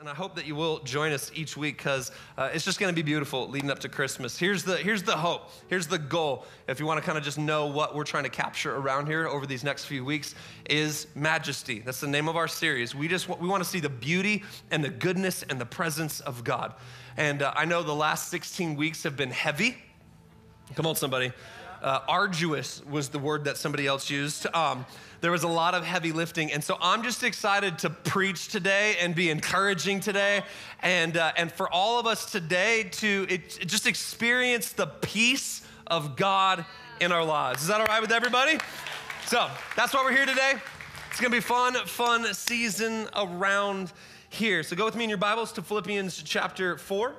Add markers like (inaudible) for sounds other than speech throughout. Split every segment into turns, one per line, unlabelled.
And I hope that you will join us each week because uh, it's just going to be beautiful leading up to Christmas. Here's the, here's the hope. Here's the goal. If you want to kind of just know what we're trying to capture around here over these next few weeks is majesty. That's the name of our series. We just we want to see the beauty and the goodness and the presence of God. And uh, I know the last 16 weeks have been heavy. Come on, somebody. Uh, arduous was the word that somebody else used. Um, there was a lot of heavy lifting. And so I'm just excited to preach today and be encouraging today. And, uh, and for all of us today to it, just experience the peace of God in our lives. Is that all right with everybody? So that's why we're here today. It's gonna be fun, fun season around here. So go with me in your Bibles to Philippians chapter 4.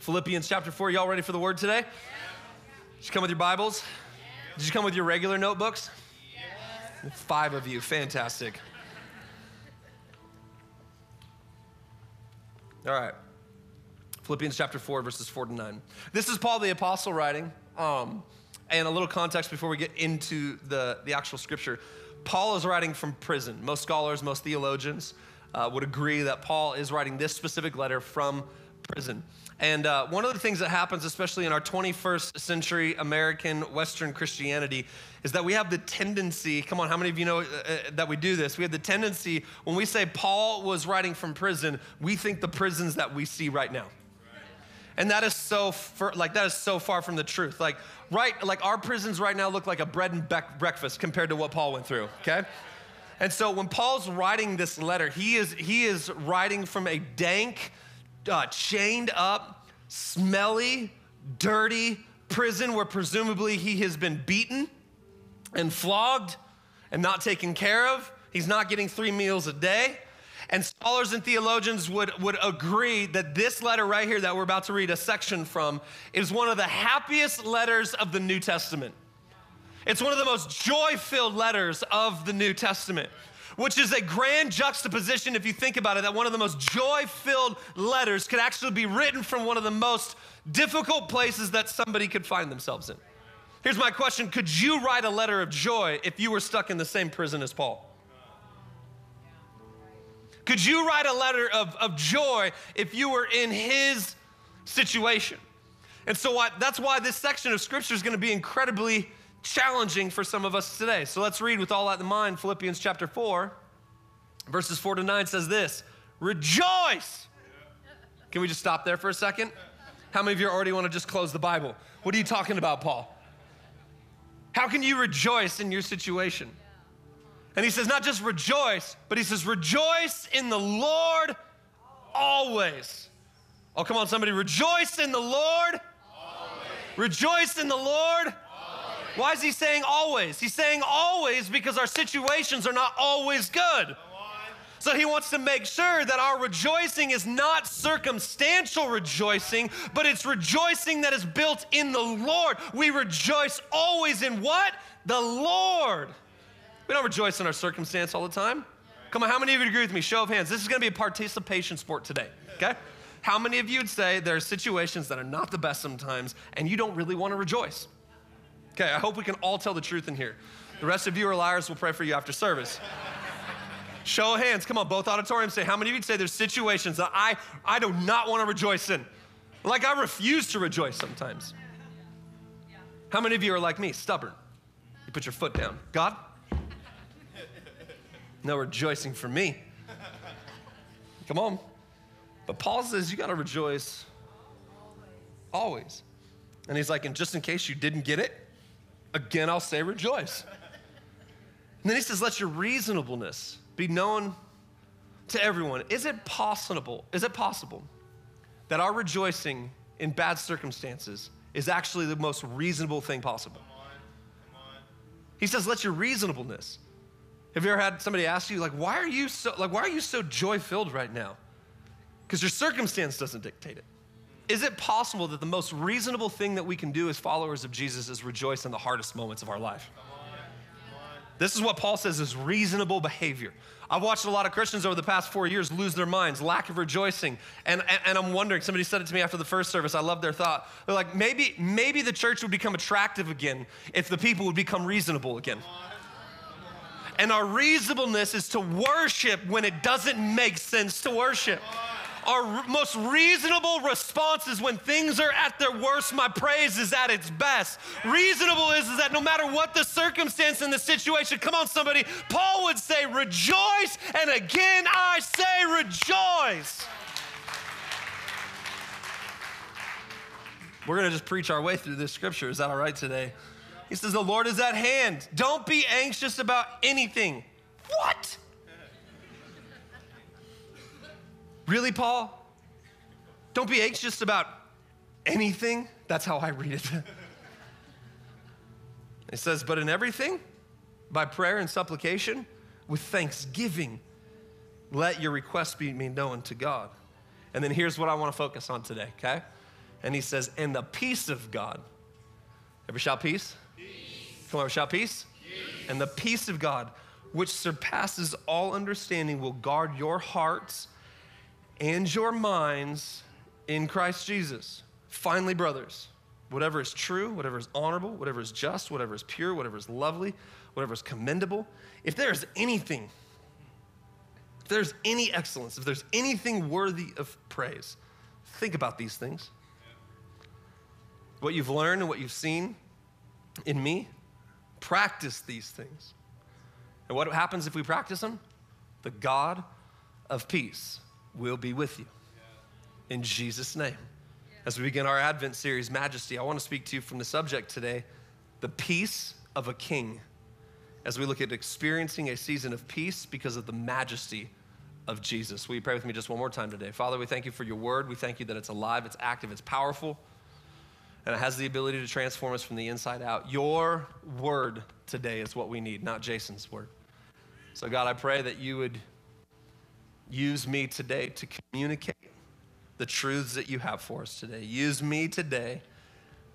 Philippians chapter 4. Y'all ready for the word today? Did you come with your Bibles? Did you come with your regular notebooks? Five of you, fantastic. All right. Philippians chapter 4, verses 4 to 9. This is Paul the Apostle writing. Um, and a little context before we get into the, the actual scripture. Paul is writing from prison. Most scholars, most theologians uh, would agree that Paul is writing this specific letter from prison. And uh, one of the things that happens, especially in our 21st century American Western Christianity, is that we have the tendency come on, how many of you know uh, uh, that we do this? We have the tendency, when we say Paul was writing from prison, we think the prisons that we see right now. And that is so far, like that is so far from the truth. Like right, like our prisons right now look like a bread and breakfast compared to what Paul went through. Okay, and so when Paul's writing this letter, he is he is writing from a dank, uh, chained up, smelly, dirty prison where presumably he has been beaten and flogged and not taken care of. He's not getting three meals a day. And scholars and theologians would, would agree that this letter right here that we're about to read a section from is one of the happiest letters of the New Testament. It's one of the most joy filled letters of the New Testament which is a grand juxtaposition if you think about it, that one of the most joy filled letters could actually be written from one of the most difficult places that somebody could find themselves in. Here's my question Could you write a letter of joy if you were stuck in the same prison as Paul? Could you write a letter of, of joy if you were in his situation? And so what, that's why this section of scripture is going to be incredibly challenging for some of us today. So let's read with all that in mind. Philippians chapter 4, verses 4 to 9 says this Rejoice! Can we just stop there for a second? How many of you already want to just close the Bible? What are you talking about, Paul? How can you rejoice in your situation? And he says, not just rejoice, but he says, rejoice in the Lord always. Oh, come on, somebody, rejoice in the Lord. Always. Rejoice in the Lord why is he saying always? He's saying always because our situations are not always good. So he wants to make sure that our rejoicing is not circumstantial rejoicing, but it's rejoicing that is built in the Lord. We rejoice always in what? The Lord. We don't rejoice in our circumstance all the time. Come on, how many of you agree with me? Show of hands. This is going to be a participation sport today, okay? How many of you would say there are situations that are not the best sometimes and you don't really want to rejoice? Okay, I hope we can all tell the truth in here. The rest of you are liars. We'll pray for you after service. Show of hands. Come on, both auditoriums say, how many of you say there's situations that I, I do not want to rejoice in? Like I refuse to rejoice sometimes. How many of you are like me, stubborn? You put your foot down. God, no rejoicing for me. Come on. But Paul says you got to rejoice always. And he's like, and just in case you didn't get it, Again, I'll say rejoice. And then he says, let your reasonableness be known to everyone. Is it possible? Is it possible that our rejoicing in bad circumstances is actually the most reasonable thing possible? Come on, come on. He says, let your reasonableness. Have you ever had somebody ask you, like, why are you so like why are you so joy-filled right now? Because your circumstance doesn't dictate it. Is it possible that the most reasonable thing that we can do as followers of Jesus is rejoice in the hardest moments of our life? This is what Paul says is reasonable behavior. I've watched a lot of Christians over the past four years lose their minds, lack of rejoicing. And, and, and, I'm wondering, somebody said it to me after the first service. I love their thought. They're like, maybe, maybe the church would become attractive again if the people would become reasonable again. And our reasonableness is to worship when it doesn't make sense to worship. Our most reasonable response is when things are at their worst, my praise is at its best. Reasonable is, is that no matter what the circumstance and the situation, come on, somebody, Paul would say, rejoice, and again I say, rejoice. We're going to just preach our way through this scripture. Is that all right today? He says, The Lord is at hand. Don't be anxious about anything. What? Really, Paul? Don't be anxious about anything? That's how I read it. (laughs) it says, But in everything, by prayer and supplication, with thanksgiving, let your requests be made known to God. And then here's what I want to focus on today, okay? And he says, And the peace of God. Ever shout peace? peace. Come on, shout peace. peace. And the peace of God, which surpasses all understanding, will guard your hearts and your minds in Christ Jesus. Finally, brothers, whatever is true, whatever is honorable, whatever is just, whatever is pure, whatever is lovely, whatever is commendable, if there is anything, if there's any excellence, if there's anything worthy of praise, think about these things. What you've learned and what you've seen in me, practice these things. And what happens if we practice them? The God of peace will be with you. In Jesus' name. As we begin our Advent series, Majesty, I want to speak to you from the subject today the peace of a king. As we look at experiencing a season of peace because of the majesty of Jesus. Will you pray with me just one more time today? Father, we thank you for your word. We thank you that it's alive, it's active, it's powerful, and it has the ability to transform us from the inside out. Your word today is what we need, not Jason's word. So, God, I pray that you would Use me today to communicate the truths that you have for us today. Use me today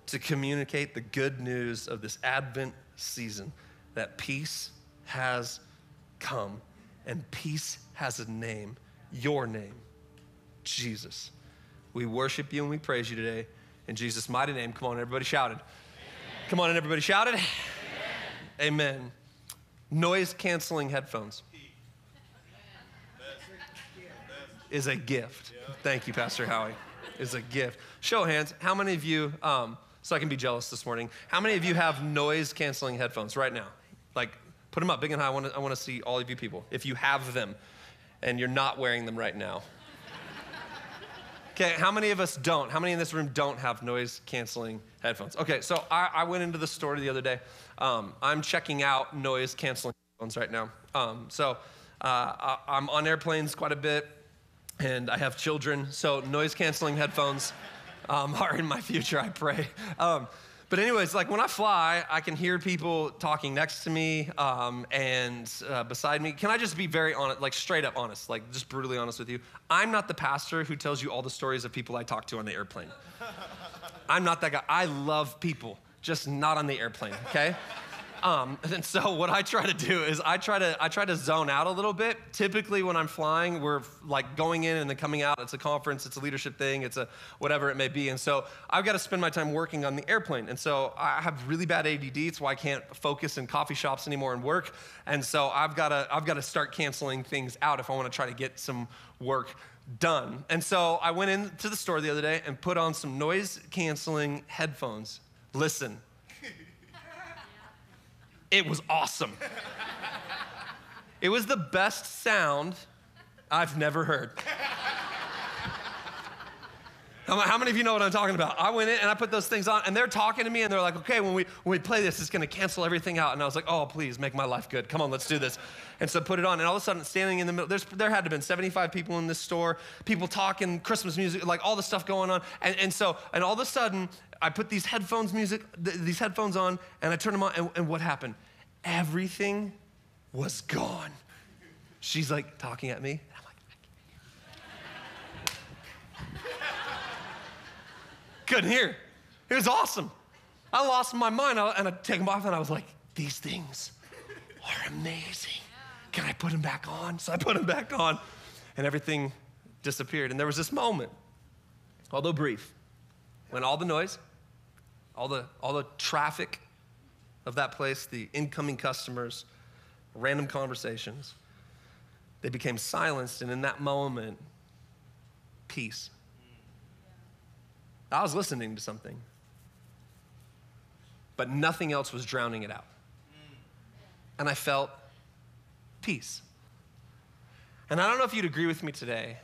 to communicate the good news of this Advent season that peace has come and peace has a name, your name, Jesus. We worship you and we praise you today. In Jesus' mighty name, come on, everybody shouted. Amen. Come on, and everybody shouted. Amen. Amen. Noise canceling headphones. Is a gift. Thank you, Pastor Howie. Is a gift. Show hands. How many of you, um, so I can be jealous this morning, how many of you have noise canceling headphones right now? Like, put them up big and high. I want to I wanna see all of you people. If you have them and you're not wearing them right now. Okay, how many of us don't? How many in this room don't have noise canceling headphones? Okay, so I, I went into the store the other day. Um, I'm checking out noise canceling headphones right now. Um, so uh, I'm on airplanes quite a bit and I have children, so noise canceling headphones um, (laughs) are in my future, I pray. Um, but, anyways, like when I fly, I can hear people talking next to me um, and uh, beside me. Can I just be very honest, like straight up honest, like just brutally honest with you? I'm not the pastor who tells you all the stories of people I talk to on the airplane. I'm not that guy. I love people, just not on the airplane, okay? Um, (laughs) and so what I try to do is I try to I try to zone out a little bit. Typically when I'm flying, we're like going in and then coming out. It's a conference, it's a leadership thing, it's a whatever it may be. And so I've got to spend my time working on the airplane. And so I have really bad ADD. It's why I can't focus in coffee shops anymore and work. And so I've got to I've got to start canceling things out if I want to try to get some work done. And so I went into the store the other day and put on some noise canceling headphones. Listen, it was awesome. it was the best sound I've never heard. How many of you know what I'm talking about? I went in and I put those things on, and they're talking to me, and they're like, okay, when we, when we play this, it's gonna cancel everything out. And I was like, oh, please make my life good. Come on, let's do this. And so put it on, and all of a sudden, standing in the middle, there had to have been 75 people in this store, people talking, Christmas music, like all the stuff going on. And, and so, and all of a sudden, I put these headphones music, th- these headphones on, and I turned them on, and, and what happened? everything was gone. She's like talking at me. And I'm like, couldn't hear. It was awesome. I lost my mind and I take them off and I was like, these things are amazing. Can I put them back on? So I put them back on and everything disappeared. And there was this moment, although brief, when all the noise, all the, all the traffic of that place, the incoming customers, random conversations. They became silenced, and in that moment, peace. I was listening to something, but nothing else was drowning it out. And I felt peace. And I don't know if you'd agree with me today,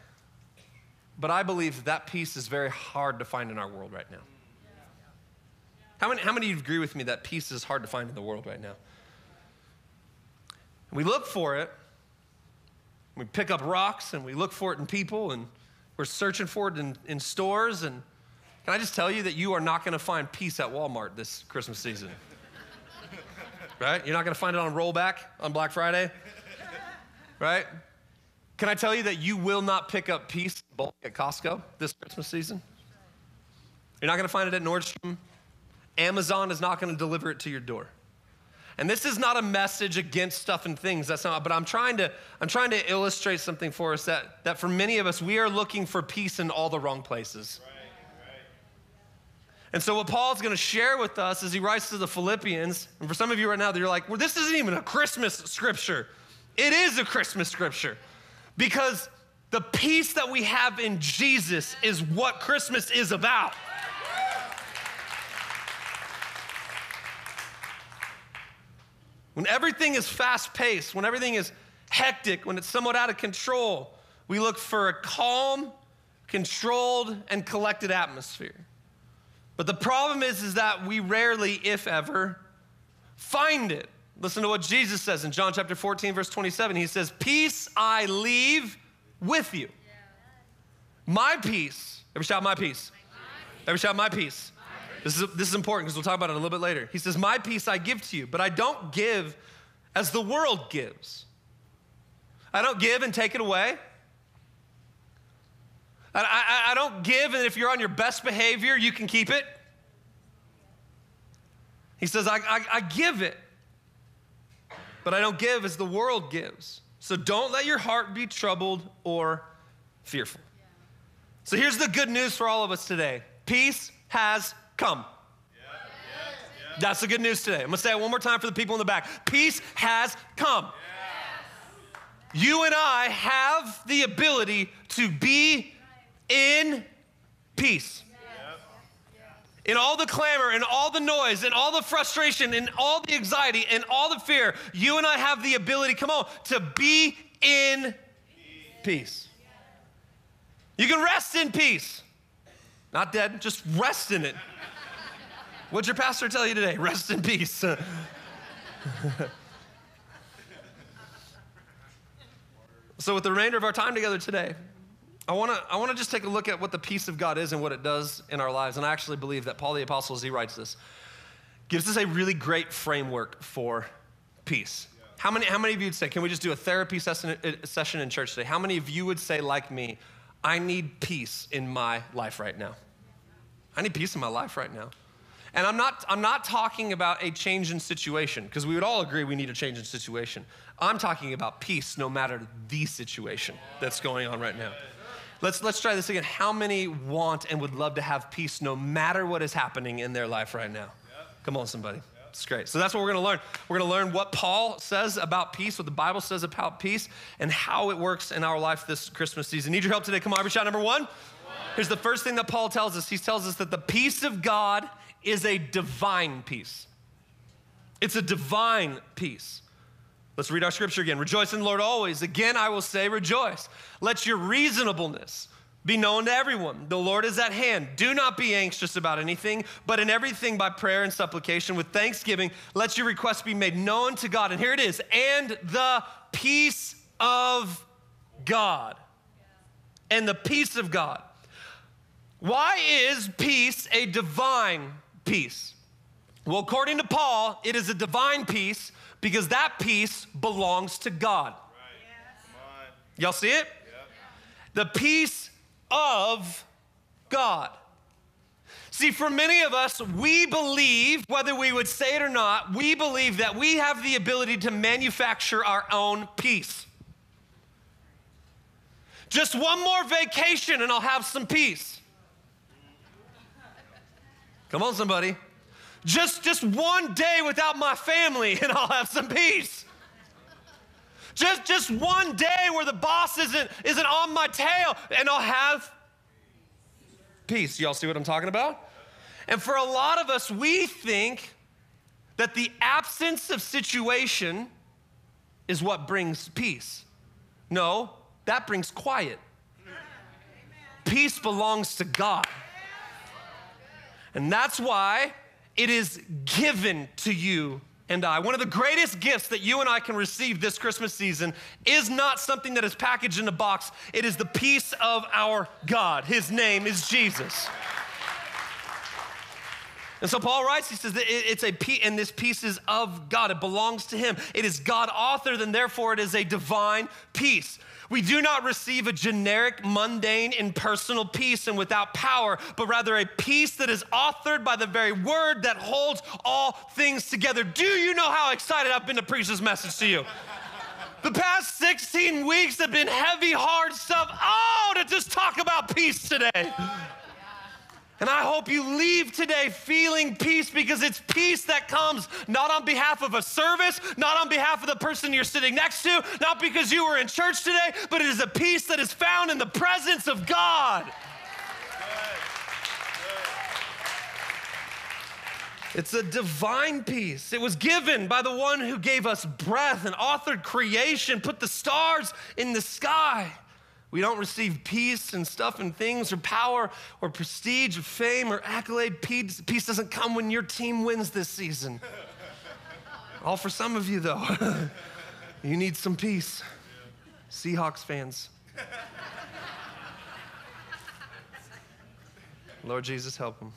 but I believe that, peace is very hard to find in our world right now. How many, how many of you agree with me that peace is hard to find in the world right now? We look for it. We pick up rocks and we look for it in people and we're searching for it in, in stores. And can I just tell you that you are not going to find peace at Walmart this Christmas season? (laughs) right? You're not going to find it on rollback on Black Friday? Right? Can I tell you that you will not pick up peace bulk at Costco this Christmas season? You're not going to find it at Nordstrom. Amazon is not going to deliver it to your door. And this is not a message against stuff and things. That's not, but I'm trying to, I'm trying to illustrate something for us that, that for many of us, we are looking for peace in all the wrong places. Right, right. And so, what Paul's going to share with us as he writes to the Philippians, and for some of you right now, you're like, well, this isn't even a Christmas scripture. It is a Christmas scripture because the peace that we have in Jesus is what Christmas is about. When everything is fast paced, when everything is hectic, when it's somewhat out of control, we look for a calm, controlled, and collected atmosphere. But the problem is, is that we rarely, if ever, find it. Listen to what Jesus says in John chapter 14, verse 27. He says, Peace I leave with you. My peace. Every shout, my peace. Every shout, my peace. This is, this is important because we'll talk about it a little bit later. He says, My peace I give to you, but I don't give as the world gives. I don't give and take it away. I, I, I don't give, and if you're on your best behavior, you can keep it. He says, I, I, I give it, but I don't give as the world gives. So don't let your heart be troubled or fearful. So here's the good news for all of us today peace has come. That's the good news today. I'm gonna say it one more time for the people in the back. Peace has come. You and I have the ability to be in peace. In all the clamor and all the noise and all the frustration and all the anxiety and all the fear, you and I have the ability, come on, to be in peace. You can rest in peace. Not dead, just rest in it. What'd your pastor tell you today? (laughs) Rest in peace. (laughs) so, with the remainder of our time together today, I want to I want to just take a look at what the peace of God is and what it does in our lives. And I actually believe that Paul the apostle as he writes this gives us a really great framework for peace. How many how many of you would say can we just do a therapy session, uh, session in church today? How many of you would say like me, I need peace in my life right now? I need peace in my life right now. And I'm not, I'm not talking about a change in situation, because we would all agree we need a change in situation. I'm talking about peace no matter the situation that's going on right now. Let's, let's try this again. How many want and would love to have peace no matter what is happening in their life right now? Come on, somebody. It's great. So that's what we're going to learn. We're going to learn what Paul says about peace, what the Bible says about peace, and how it works in our life this Christmas season. Need your help today? Come on, every shot number one. Here's the first thing that Paul tells us. He tells us that the peace of God is a divine peace. It's a divine peace. Let's read our scripture again. Rejoice in the Lord always. Again, I will say, rejoice. Let your reasonableness be known to everyone. The Lord is at hand. Do not be anxious about anything, but in everything by prayer and supplication with thanksgiving, let your requests be made known to God. And here it is and the peace of God. And the peace of God. Why is peace a divine peace? Well, according to Paul, it is a divine peace because that peace belongs to God. Right. Y'all see it? The peace of God. See, for many of us, we believe, whether we would say it or not, we believe that we have the ability to manufacture our own peace. Just one more vacation and I'll have some peace. Come on, somebody. Just, just one day without my family and I'll have some peace. Just, just one day where the boss isn't, isn't on my tail, and I'll have peace. Y'all see what I'm talking about? And for a lot of us, we think that the absence of situation is what brings peace. No, that brings quiet. Peace belongs to God. And that's why it is given to you and I. One of the greatest gifts that you and I can receive this Christmas season is not something that is packaged in a box, it is the peace of our God. His name is Jesus. And so Paul writes, he says that it's a peace, and this peace is of God. It belongs to him. It is God authored, and therefore it is a divine peace. We do not receive a generic, mundane, impersonal peace and without power, but rather a peace that is authored by the very word that holds all things together. Do you know how excited I've been to preach this message to you? The past 16 weeks have been heavy, hard stuff. Oh, to just talk about peace today. And I hope you leave today feeling peace because it's peace that comes not on behalf of a service, not on behalf of the person you're sitting next to, not because you were in church today, but it is a peace that is found in the presence of God. It's a divine peace. It was given by the one who gave us breath and authored creation, put the stars in the sky. We don't receive peace and stuff and things or power or prestige or fame or accolade. Peace, peace doesn't come when your team wins this season. (laughs) All for some of you, though. (laughs) you need some peace. Seahawks fans. (laughs) Lord Jesus, help them.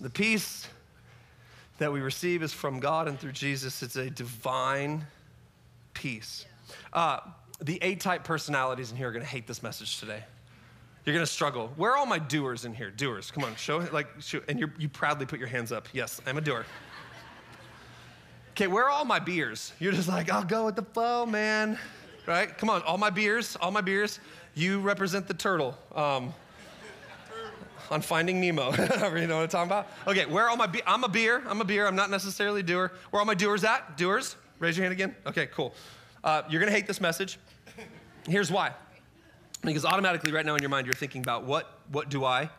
The peace that we receive is from God and through Jesus. It's a divine peace. Uh, the A type personalities in here are gonna hate this message today. You're gonna struggle. Where are all my doers in here? Doers, come on, show, like, show, and you proudly put your hands up. Yes, I'm a doer. Okay, where are all my beers? You're just like, I'll go with the flow, man. Right? Come on, all my beers, all my beers. You represent the turtle. Um, on Finding Nemo. (laughs) you know what I'm talking about? Okay, where are all my be- I'm a beer. I'm a beer. I'm not necessarily a doer. Where are all my doers at? Doers? Raise your hand again. Okay, cool. Uh, you're gonna hate this message. Here's why. Because automatically, right now in your mind, you're thinking about what, what do I?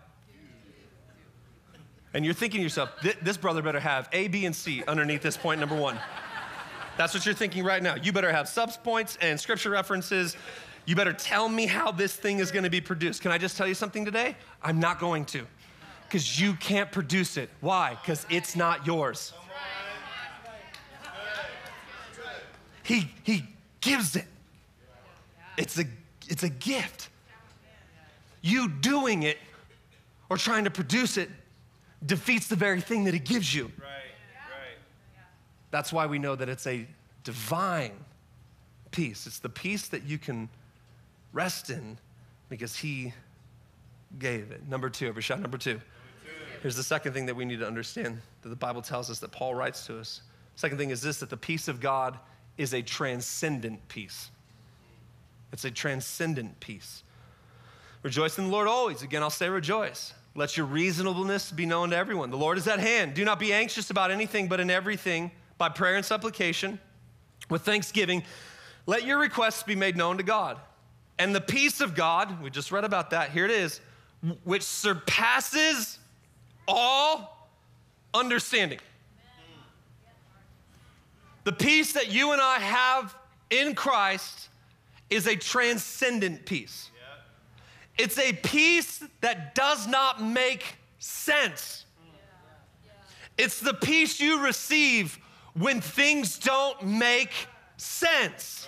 And you're thinking to yourself, this brother better have A, B, and C underneath this point number one. That's what you're thinking right now. You better have subs points and scripture references. You better tell me how this thing is going to be produced. Can I just tell you something today? I'm not going to. Because you can't produce it. Why? Because it's not yours. He, he gives it. It's a, it's a gift. You doing it or trying to produce it defeats the very thing that it gives you. Right, right. That's why we know that it's a divine peace. It's the peace that you can rest in because He gave it. Number two, Rashad, number two. Here's the second thing that we need to understand that the Bible tells us that Paul writes to us. Second thing is this that the peace of God is a transcendent peace. It's a transcendent peace. Rejoice in the Lord always. Again, I'll say rejoice. Let your reasonableness be known to everyone. The Lord is at hand. Do not be anxious about anything, but in everything, by prayer and supplication, with thanksgiving, let your requests be made known to God. And the peace of God, we just read about that, here it is, which surpasses all understanding. The peace that you and I have in Christ is a transcendent peace. It's a peace that does not make sense. It's the peace you receive when things don't make sense.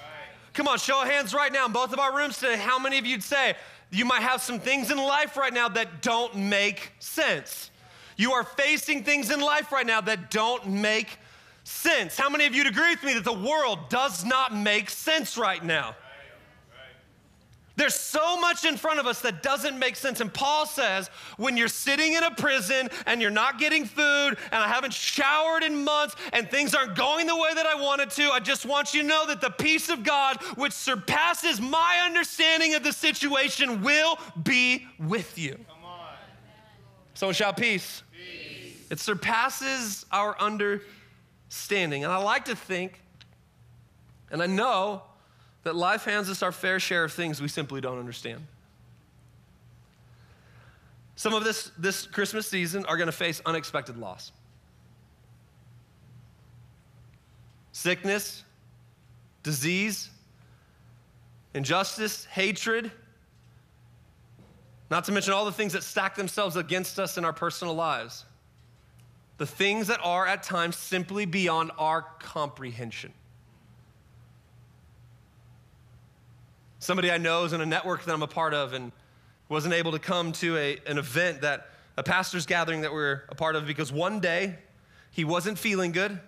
Come on, show of hands right now in both of our rooms today. How many of you'd say you might have some things in life right now that don't make sense? You are facing things in life right now that don't make sense. How many of you'd agree with me that the world does not make sense right now? There's so much in front of us that doesn't make sense. And Paul says, when you're sitting in a prison and you're not getting food, and I haven't showered in months, and things aren't going the way that I wanted to, I just want you to know that the peace of God, which surpasses my understanding of the situation, will be with you. Come on. Someone shout peace. peace. It surpasses our understanding. And I like to think And I know that life hands us our fair share of things we simply don't understand. Some of this, this Christmas season are going to face unexpected loss. Sickness, disease, injustice, hatred, not to mention all the things that stack themselves against us in our personal lives. The things that are at times simply beyond our comprehension. Somebody I know is in a network that I'm a part of and wasn't able to come to a, an event that a pastor's gathering that we're a part of because one day he wasn't feeling good,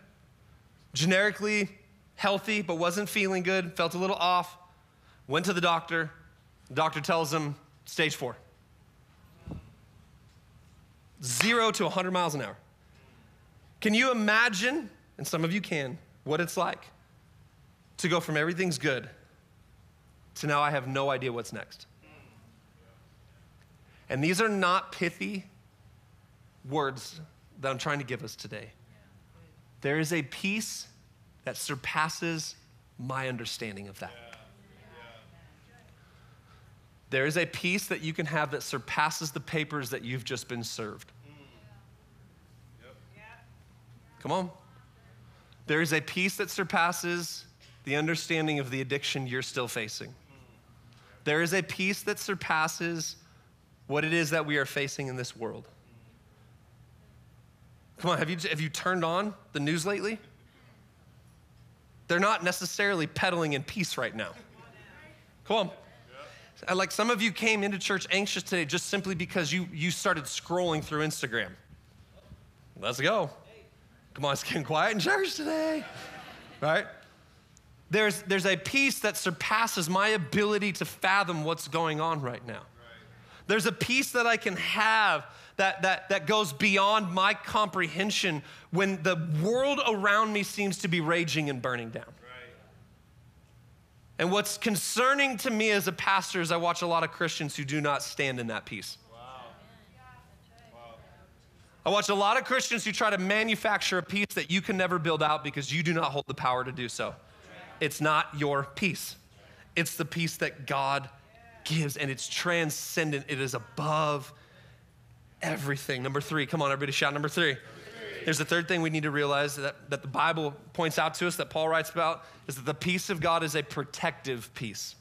generically healthy, but wasn't feeling good, felt a little off, went to the doctor. The doctor tells him stage four. Zero to 100 miles an hour. Can you imagine, and some of you can, what it's like to go from everything's good to now I have no idea what's next? And these are not pithy words that I'm trying to give us today. There is a peace that surpasses my understanding of that. There is a peace that you can have that surpasses the papers that you've just been served. Come on. There is a peace that surpasses the understanding of the addiction you're still facing. There is a peace that surpasses what it is that we are facing in this world. Come on, have you, have you turned on the news lately? They're not necessarily peddling in peace right now. Come on. Uh, like some of you came into church anxious today just simply because you, you started scrolling through Instagram. Let's go. Come on, it's getting quiet in church today. Right? There's, there's a peace that surpasses my ability to fathom what's going on right now. There's a peace that I can have that, that, that goes beyond my comprehension when the world around me seems to be raging and burning down. And what's concerning to me as a pastor is I watch a lot of Christians who do not stand in that peace. I watch a lot of Christians who try to manufacture a peace that you can never build out because you do not hold the power to do so. It's not your peace, it's the peace that God gives, and it's transcendent. It is above everything. Number three, come on, everybody, shout number three. There's a third thing we need to realize that, that the Bible points out to us, that Paul writes about, is that the peace of God is a protective peace.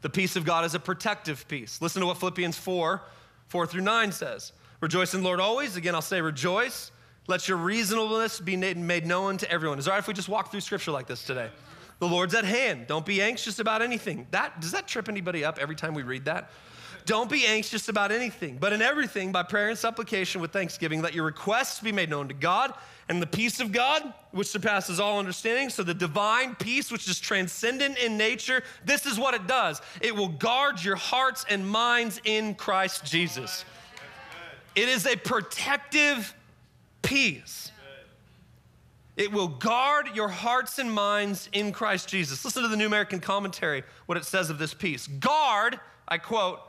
The peace of God is a protective peace. Listen to what Philippians 4 4 through 9 says. Rejoice in the Lord always. Again, I'll say rejoice. Let your reasonableness be made known to everyone. Is all right if we just walk through scripture like this today? The Lord's at hand. Don't be anxious about anything. That does that trip anybody up every time we read that? Don't be anxious about anything, but in everything, by prayer and supplication with thanksgiving, let your requests be made known to God, and the peace of God, which surpasses all understanding, so the divine peace, which is transcendent in nature, this is what it does it will guard your hearts and minds in Christ Jesus. It is a protective peace. It will guard your hearts and minds in Christ Jesus. Listen to the New American Commentary, what it says of this peace. Guard, I quote,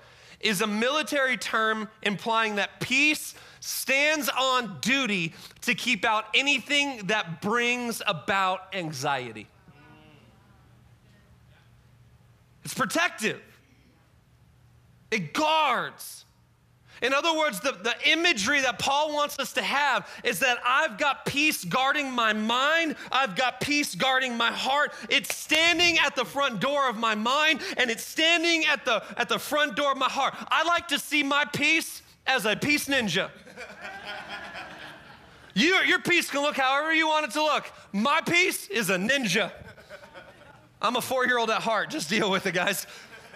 is a military term implying that peace stands on duty to keep out anything that brings about anxiety. It's protective, it guards. In other words, the, the imagery that Paul wants us to have is that I've got peace guarding my mind, I've got peace guarding my heart. It's standing at the front door of my mind and it's standing at the, at the front door of my heart. I like to see my peace as a peace ninja. You, your peace can look however you want it to look. My peace is a ninja. I'm a four year old at heart. Just deal with it, guys.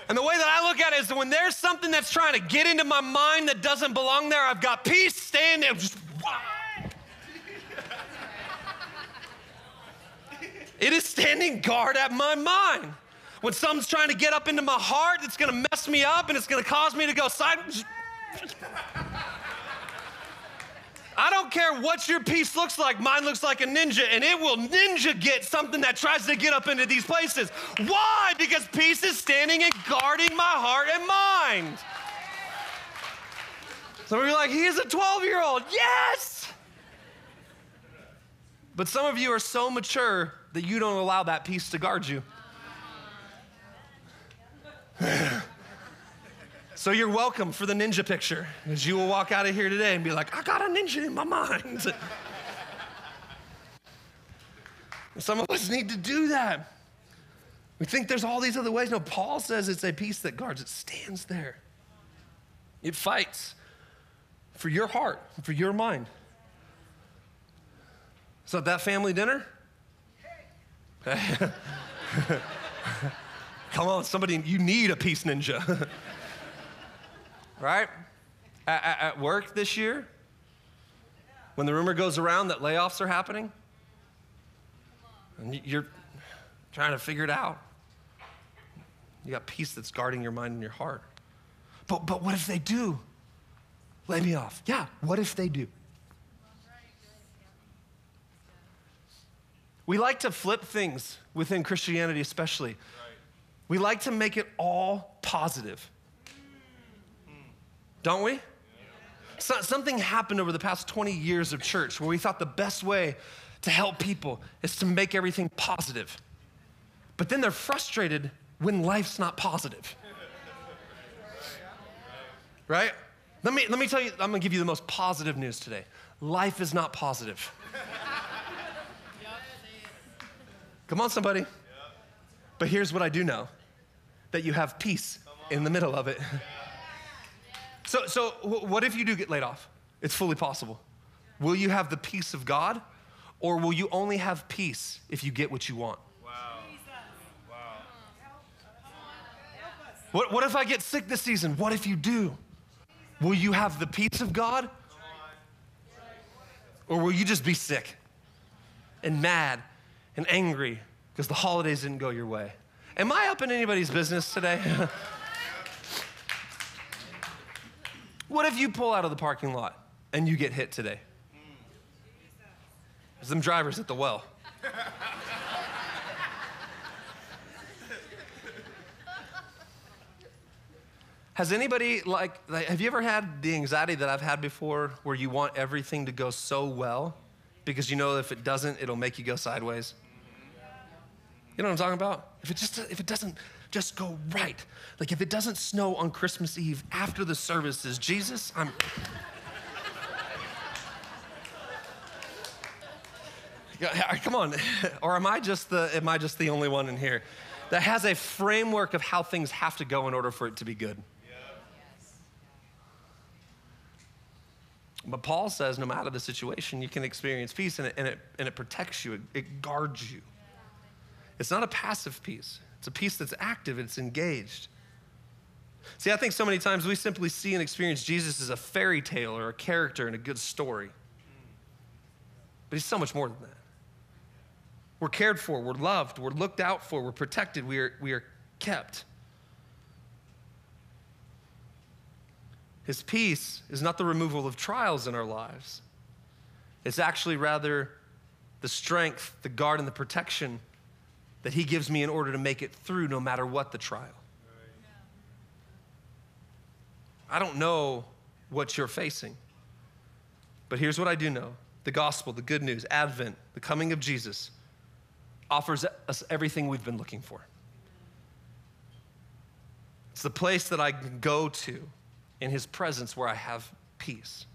And the way that I look at it is when there's something that's trying to get into my mind that doesn't belong there, I've got peace staying there. It is standing guard at my mind. When something's trying to get up into my heart, it's gonna mess me up and it's gonna cause me to go side. I don't care what your peace looks like, mine looks like a ninja, and it will ninja get something that tries to get up into these places. Why? Because peace is standing and guarding my heart and mind. Some of you are like, he is a 12 year old. Yes! But some of you are so mature that you don't allow that peace to guard you. So you're welcome for the ninja picture, as you will walk out of here today and be like, I got a ninja in my mind. (laughs) Some of us need to do that. We think there's all these other ways. No, Paul says it's a peace that guards, it stands there. It fights for your heart, for your mind. So, at that family dinner, (laughs) come on, somebody, you need a peace ninja. (laughs) right? At, at, work this year, when the rumor goes around that layoffs are happening, and you're trying to figure it out. You got peace that's guarding your mind and your heart. But, but what if they do lay me off? Yeah, what if they do? We like to flip things within Christianity, especially. Right. We like to make it all positive. Don't we? So, something happened over the past 20 years of church where we thought the best way to help people is to make everything positive. But then they're frustrated when life's not positive. Right? Let me, let me tell you, I'm gonna give you the most positive news today. Life is not positive. Come on, somebody. But here's what I do know that you have peace in the middle of it. So, so what if you do get laid off? It's fully possible. Will you have the peace of God, or will you only have peace if you get what you want? What, what if I get sick this season? What if you do? Will you have the peace of God? Or will you just be sick and mad and angry because the holidays didn't go your way? Am I up in anybody's business today? (laughs) what if you pull out of the parking lot and you get hit today? There's them drivers at the well. Has anybody like, like, have you ever had the anxiety that I've had before where you want everything to go so well because you know if it doesn't, it'll make you go sideways? You know what I'm talking about? If it just if it doesn't just go right, like if it doesn't snow on Christmas Eve after the services, Jesus, I'm (laughs) Come on, (laughs) or am I just the am I just the only one in here that has a framework of how things have to go in order for it to be good? But Paul says no matter the situation, you can experience peace and it, and it, and it protects you, it, it guards you. It's not a passive peace, it's a peace that's active, it's engaged. See, I think so many times we simply see and experience Jesus as a fairy tale or a character in a good story. But he's so much more than that. We're cared for, we're loved, we're looked out for, we're protected, we are, we are kept. His peace is not the removal of trials in our lives, it's actually rather the strength, the guard, and the protection that He gives me in order to make it through no matter what the trial. I don't know what you're facing, but here's what I do know the gospel, the good news, Advent, the coming of Jesus offers us everything we've been looking for. It's the place that I can go to in his presence where I have peace.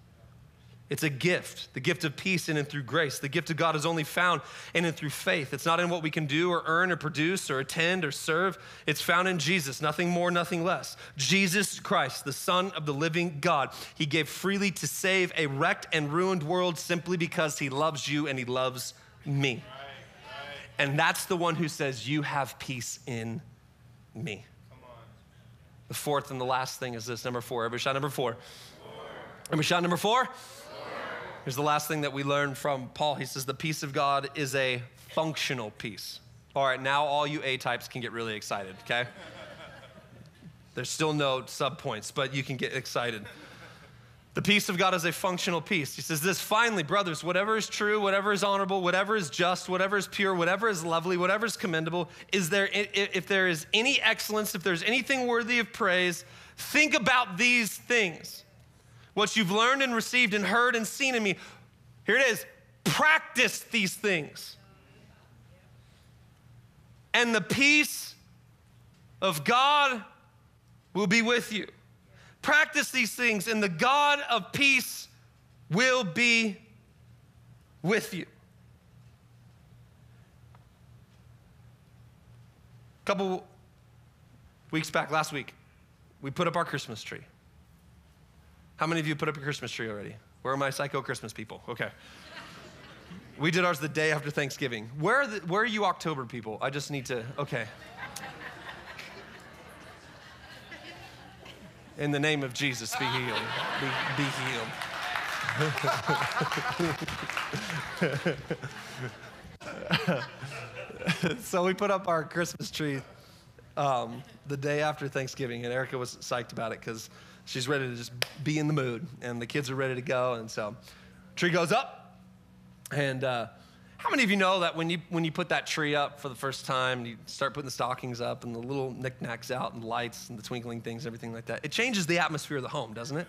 It's a gift, the gift of peace in and through grace. The gift of God is only found in and through faith. It's not in what we can do or earn or produce or attend or serve. It's found in Jesus, nothing more, nothing less. Jesus Christ, the Son of the living God. He gave freely to save a wrecked and ruined world simply because he loves you and he loves me. And that's the one who says, You have peace in me. The fourth and the last thing is this number four. Every shot number four. four. Every shot number four. Here's the last thing that we learn from Paul. He says, The peace of God is a functional peace. All right, now all you A types can get really excited, okay? There's still no sub points, but you can get excited. The peace of God is a functional peace. He says this finally, brothers, whatever is true, whatever is honorable, whatever is just, whatever is pure, whatever is lovely, whatever is commendable, is there if there is any excellence, if there's anything worthy of praise, think about these things. What you've learned and received and heard and seen in me. Here it is. Practice these things. and the peace of God will be with you. Practice these things, and the God of peace will be with you. A couple weeks back, last week, we put up our Christmas tree. How many of you put up your Christmas tree already? Where are my psycho Christmas people? Okay. We did ours the day after Thanksgiving. Where are, the, where are you October people? I just need to, okay. In the name of Jesus, be healed. Be, be healed. (laughs) so we put up our Christmas tree um, the day after Thanksgiving, and Erica was psyched about it because she's ready to just be in the mood, and the kids are ready to go. And so, tree goes up, and uh, how many of you know that when you when you put that tree up for the first time, you start putting the stockings up and the little knickknacks out and the lights and the twinkling things, everything like that, it changes the atmosphere of the home, doesn't it?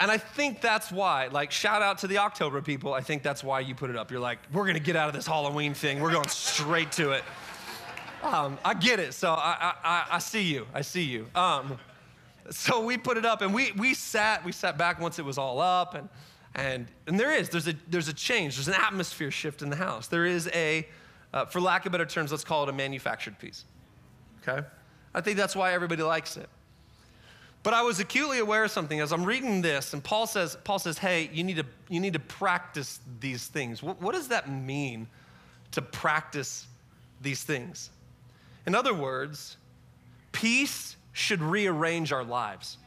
And I think that's why, like, shout out to the October people. I think that's why you put it up. You're like, we're gonna get out of this Halloween thing. We're going straight to it. Um, I get it. So I, I, I see you. I see you. Um, so we put it up and we, we sat, we sat back once it was all up and, and, and there is, there's a, there's a change. There's an atmosphere shift in the house. There is a, uh, for lack of better terms, let's call it a manufactured peace. Okay? I think that's why everybody likes it. But I was acutely aware of something as I'm reading this, and Paul says, Paul says, hey, you need to, you need to practice these things. What, what does that mean to practice these things? In other words, peace should rearrange our lives.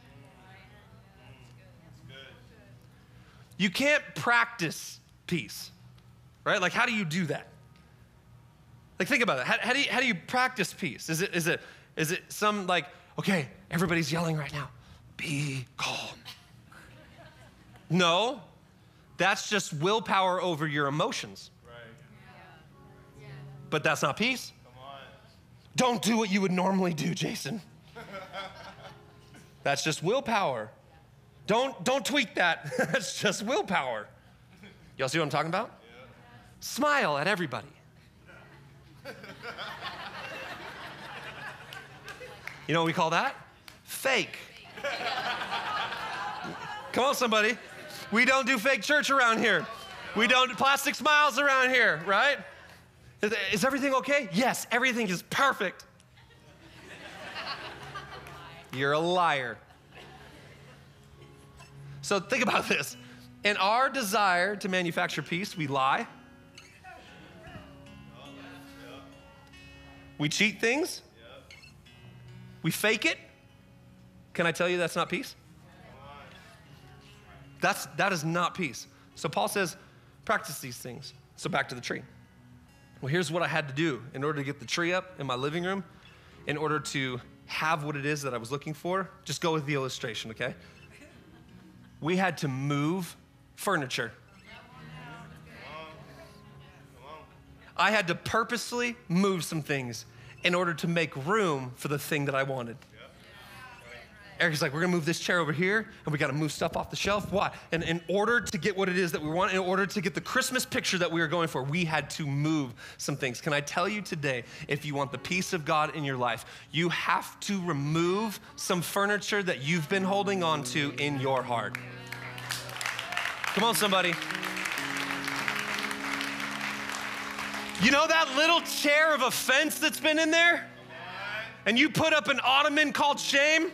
You can't practice peace, right? Like, how do you do that? Like, think about it. How, how, do, you, how do you practice peace? Is it, is, it, is it some like, okay, everybody's yelling right now, be calm? No, that's just willpower over your emotions. Right. But that's not peace. Don't do what you would normally do, Jason. That's just willpower. Don't, don't tweak that. (laughs) That's just willpower. Y'all see what I'm talking about? Yeah. Smile at everybody. You know what we call that? Fake. Come on, somebody. We don't do fake church around here. We don't do plastic smiles around here, right? Is everything okay? Yes, everything is perfect. You're a liar. So think about this. In our desire to manufacture peace, we lie. We cheat things. We fake it. Can I tell you that's not peace? That's, that is not peace. So Paul says, practice these things. So back to the tree. Well, here's what I had to do in order to get the tree up in my living room, in order to have what it is that I was looking for. Just go with the illustration, okay? We had to move furniture. I had to purposely move some things in order to make room for the thing that I wanted. Eric's like, we're gonna move this chair over here and we gotta move stuff off the shelf. Why? And in order to get what it is that we want, in order to get the Christmas picture that we were going for, we had to move some things. Can I tell you today, if you want the peace of God in your life, you have to remove some furniture that you've been holding on to in your heart. Come on, somebody. You know that little chair of offense that's been in there? And you put up an ottoman called shame?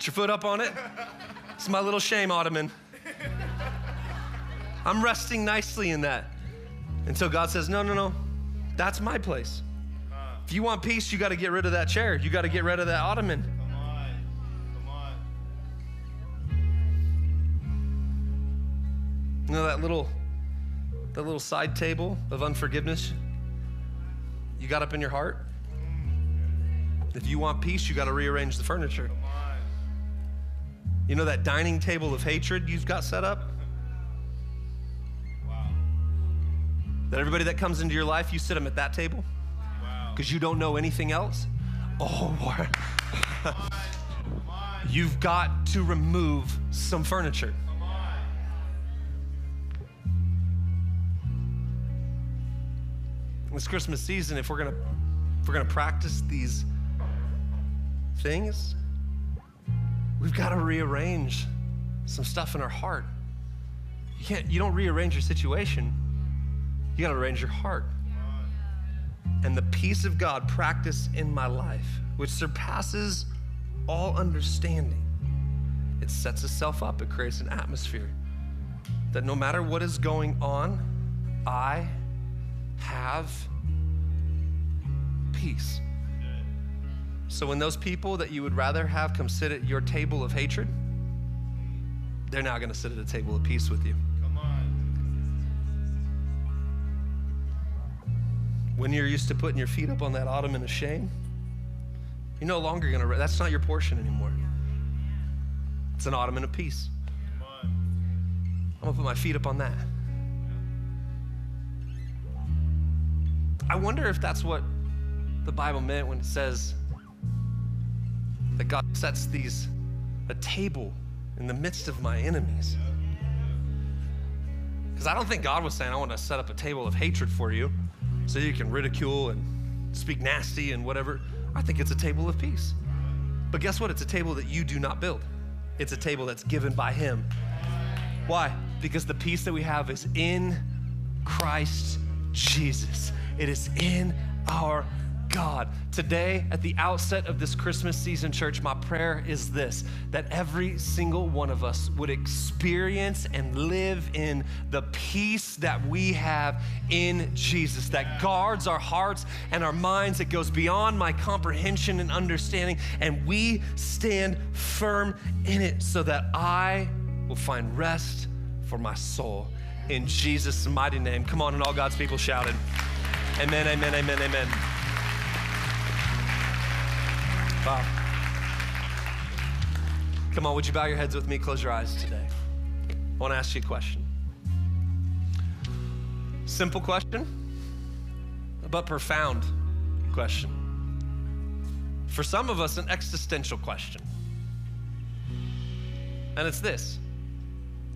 Put your foot up on it. It's my little shame ottoman. I'm resting nicely in that until God says, No, no, no, that's my place. If you want peace, you got to get rid of that chair. You got to get rid of that ottoman. Come on. Come on. You know that little that little side table of unforgiveness you got up in your heart? If you want peace, you got to rearrange the furniture. You know that dining table of hatred you've got set up? Wow. That everybody that comes into your life, you sit them at that table? Because wow. you don't know anything else? Oh, boy. (laughs) You've got to remove some furniture. this Christmas season, if we're gonna if we're gonna practice these things, we've got to rearrange some stuff in our heart. You can't you don't rearrange your situation. You got to arrange your heart. And the peace of God practiced in my life, which surpasses all understanding, it sets itself up. It creates an atmosphere that no matter what is going on, I have peace. So when those people that you would rather have come sit at your table of hatred, they're now going to sit at a table of peace with you.
Come on.
When you're used to putting your feet up on that ottoman of shame, you're no longer going to, that's not your portion anymore. It's an ottoman of peace. I'm going to put my feet up on that. I wonder if that's what the Bible meant when it says that God sets these a table in the midst of my enemies. Because I don't think God was saying, I want to set up a table of hatred for you so you can ridicule and speak nasty and whatever. I think it's a table of peace. But guess what? It's a table that you do not build, it's a table that's given by Him. Why? Because the peace that we have is in Christ Jesus. It is in our God. Today, at the outset of this Christmas season, church, my prayer is this that every single one of us would experience and live in the peace that we have in Jesus, that guards our hearts and our minds, that goes beyond my comprehension and understanding, and we stand firm in it so that I will find rest for my soul. In Jesus' mighty name. Come on, and all God's people shouted. Amen, amen, amen, amen. Wow. Come on, would you bow your heads with me? Close your eyes today. I want to ask you a question. Simple question, but profound question. For some of us, an existential question. And it's this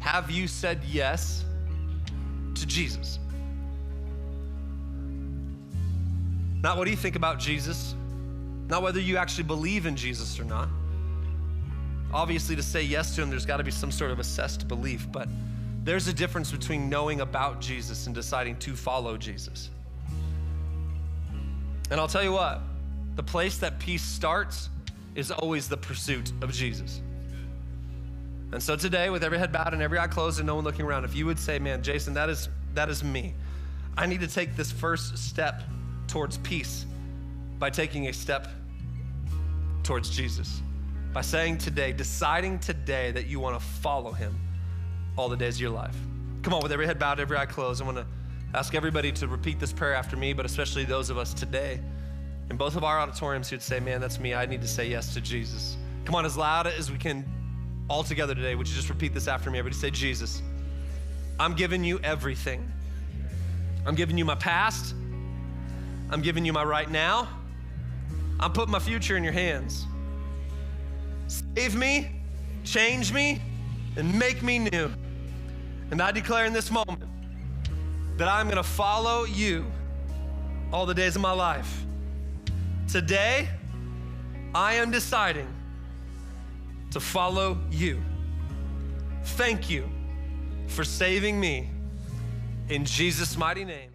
Have you said yes to Jesus? Not what do you think about Jesus, not whether you actually believe in Jesus or not. Obviously, to say yes to him, there's got to be some sort of assessed belief, but there's a difference between knowing about Jesus and deciding to follow Jesus. And I'll tell you what, the place that peace starts is always the pursuit of Jesus. And so today, with every head bowed and every eye closed and no one looking around, if you would say, man, Jason, that is, that is me. I need to take this first step towards peace by taking a step towards Jesus. By saying today, deciding today that you want to follow him all the days of your life. Come on, with every head bowed, every eye closed, I want to ask everybody to repeat this prayer after me, but especially those of us today in both of our auditoriums who'd say, Man, that's me. I need to say yes to Jesus. Come on, as loud as we can all together today, would you just repeat this after me? Everybody say, Jesus, I'm giving you everything. I'm giving you my past. I'm giving you my right now. I'm putting my future in your hands. Save me, change me, and make me new. And I declare in this moment that I'm going to follow you all the days of my life. Today, I am deciding to follow you. Thank you for saving me in Jesus' mighty name.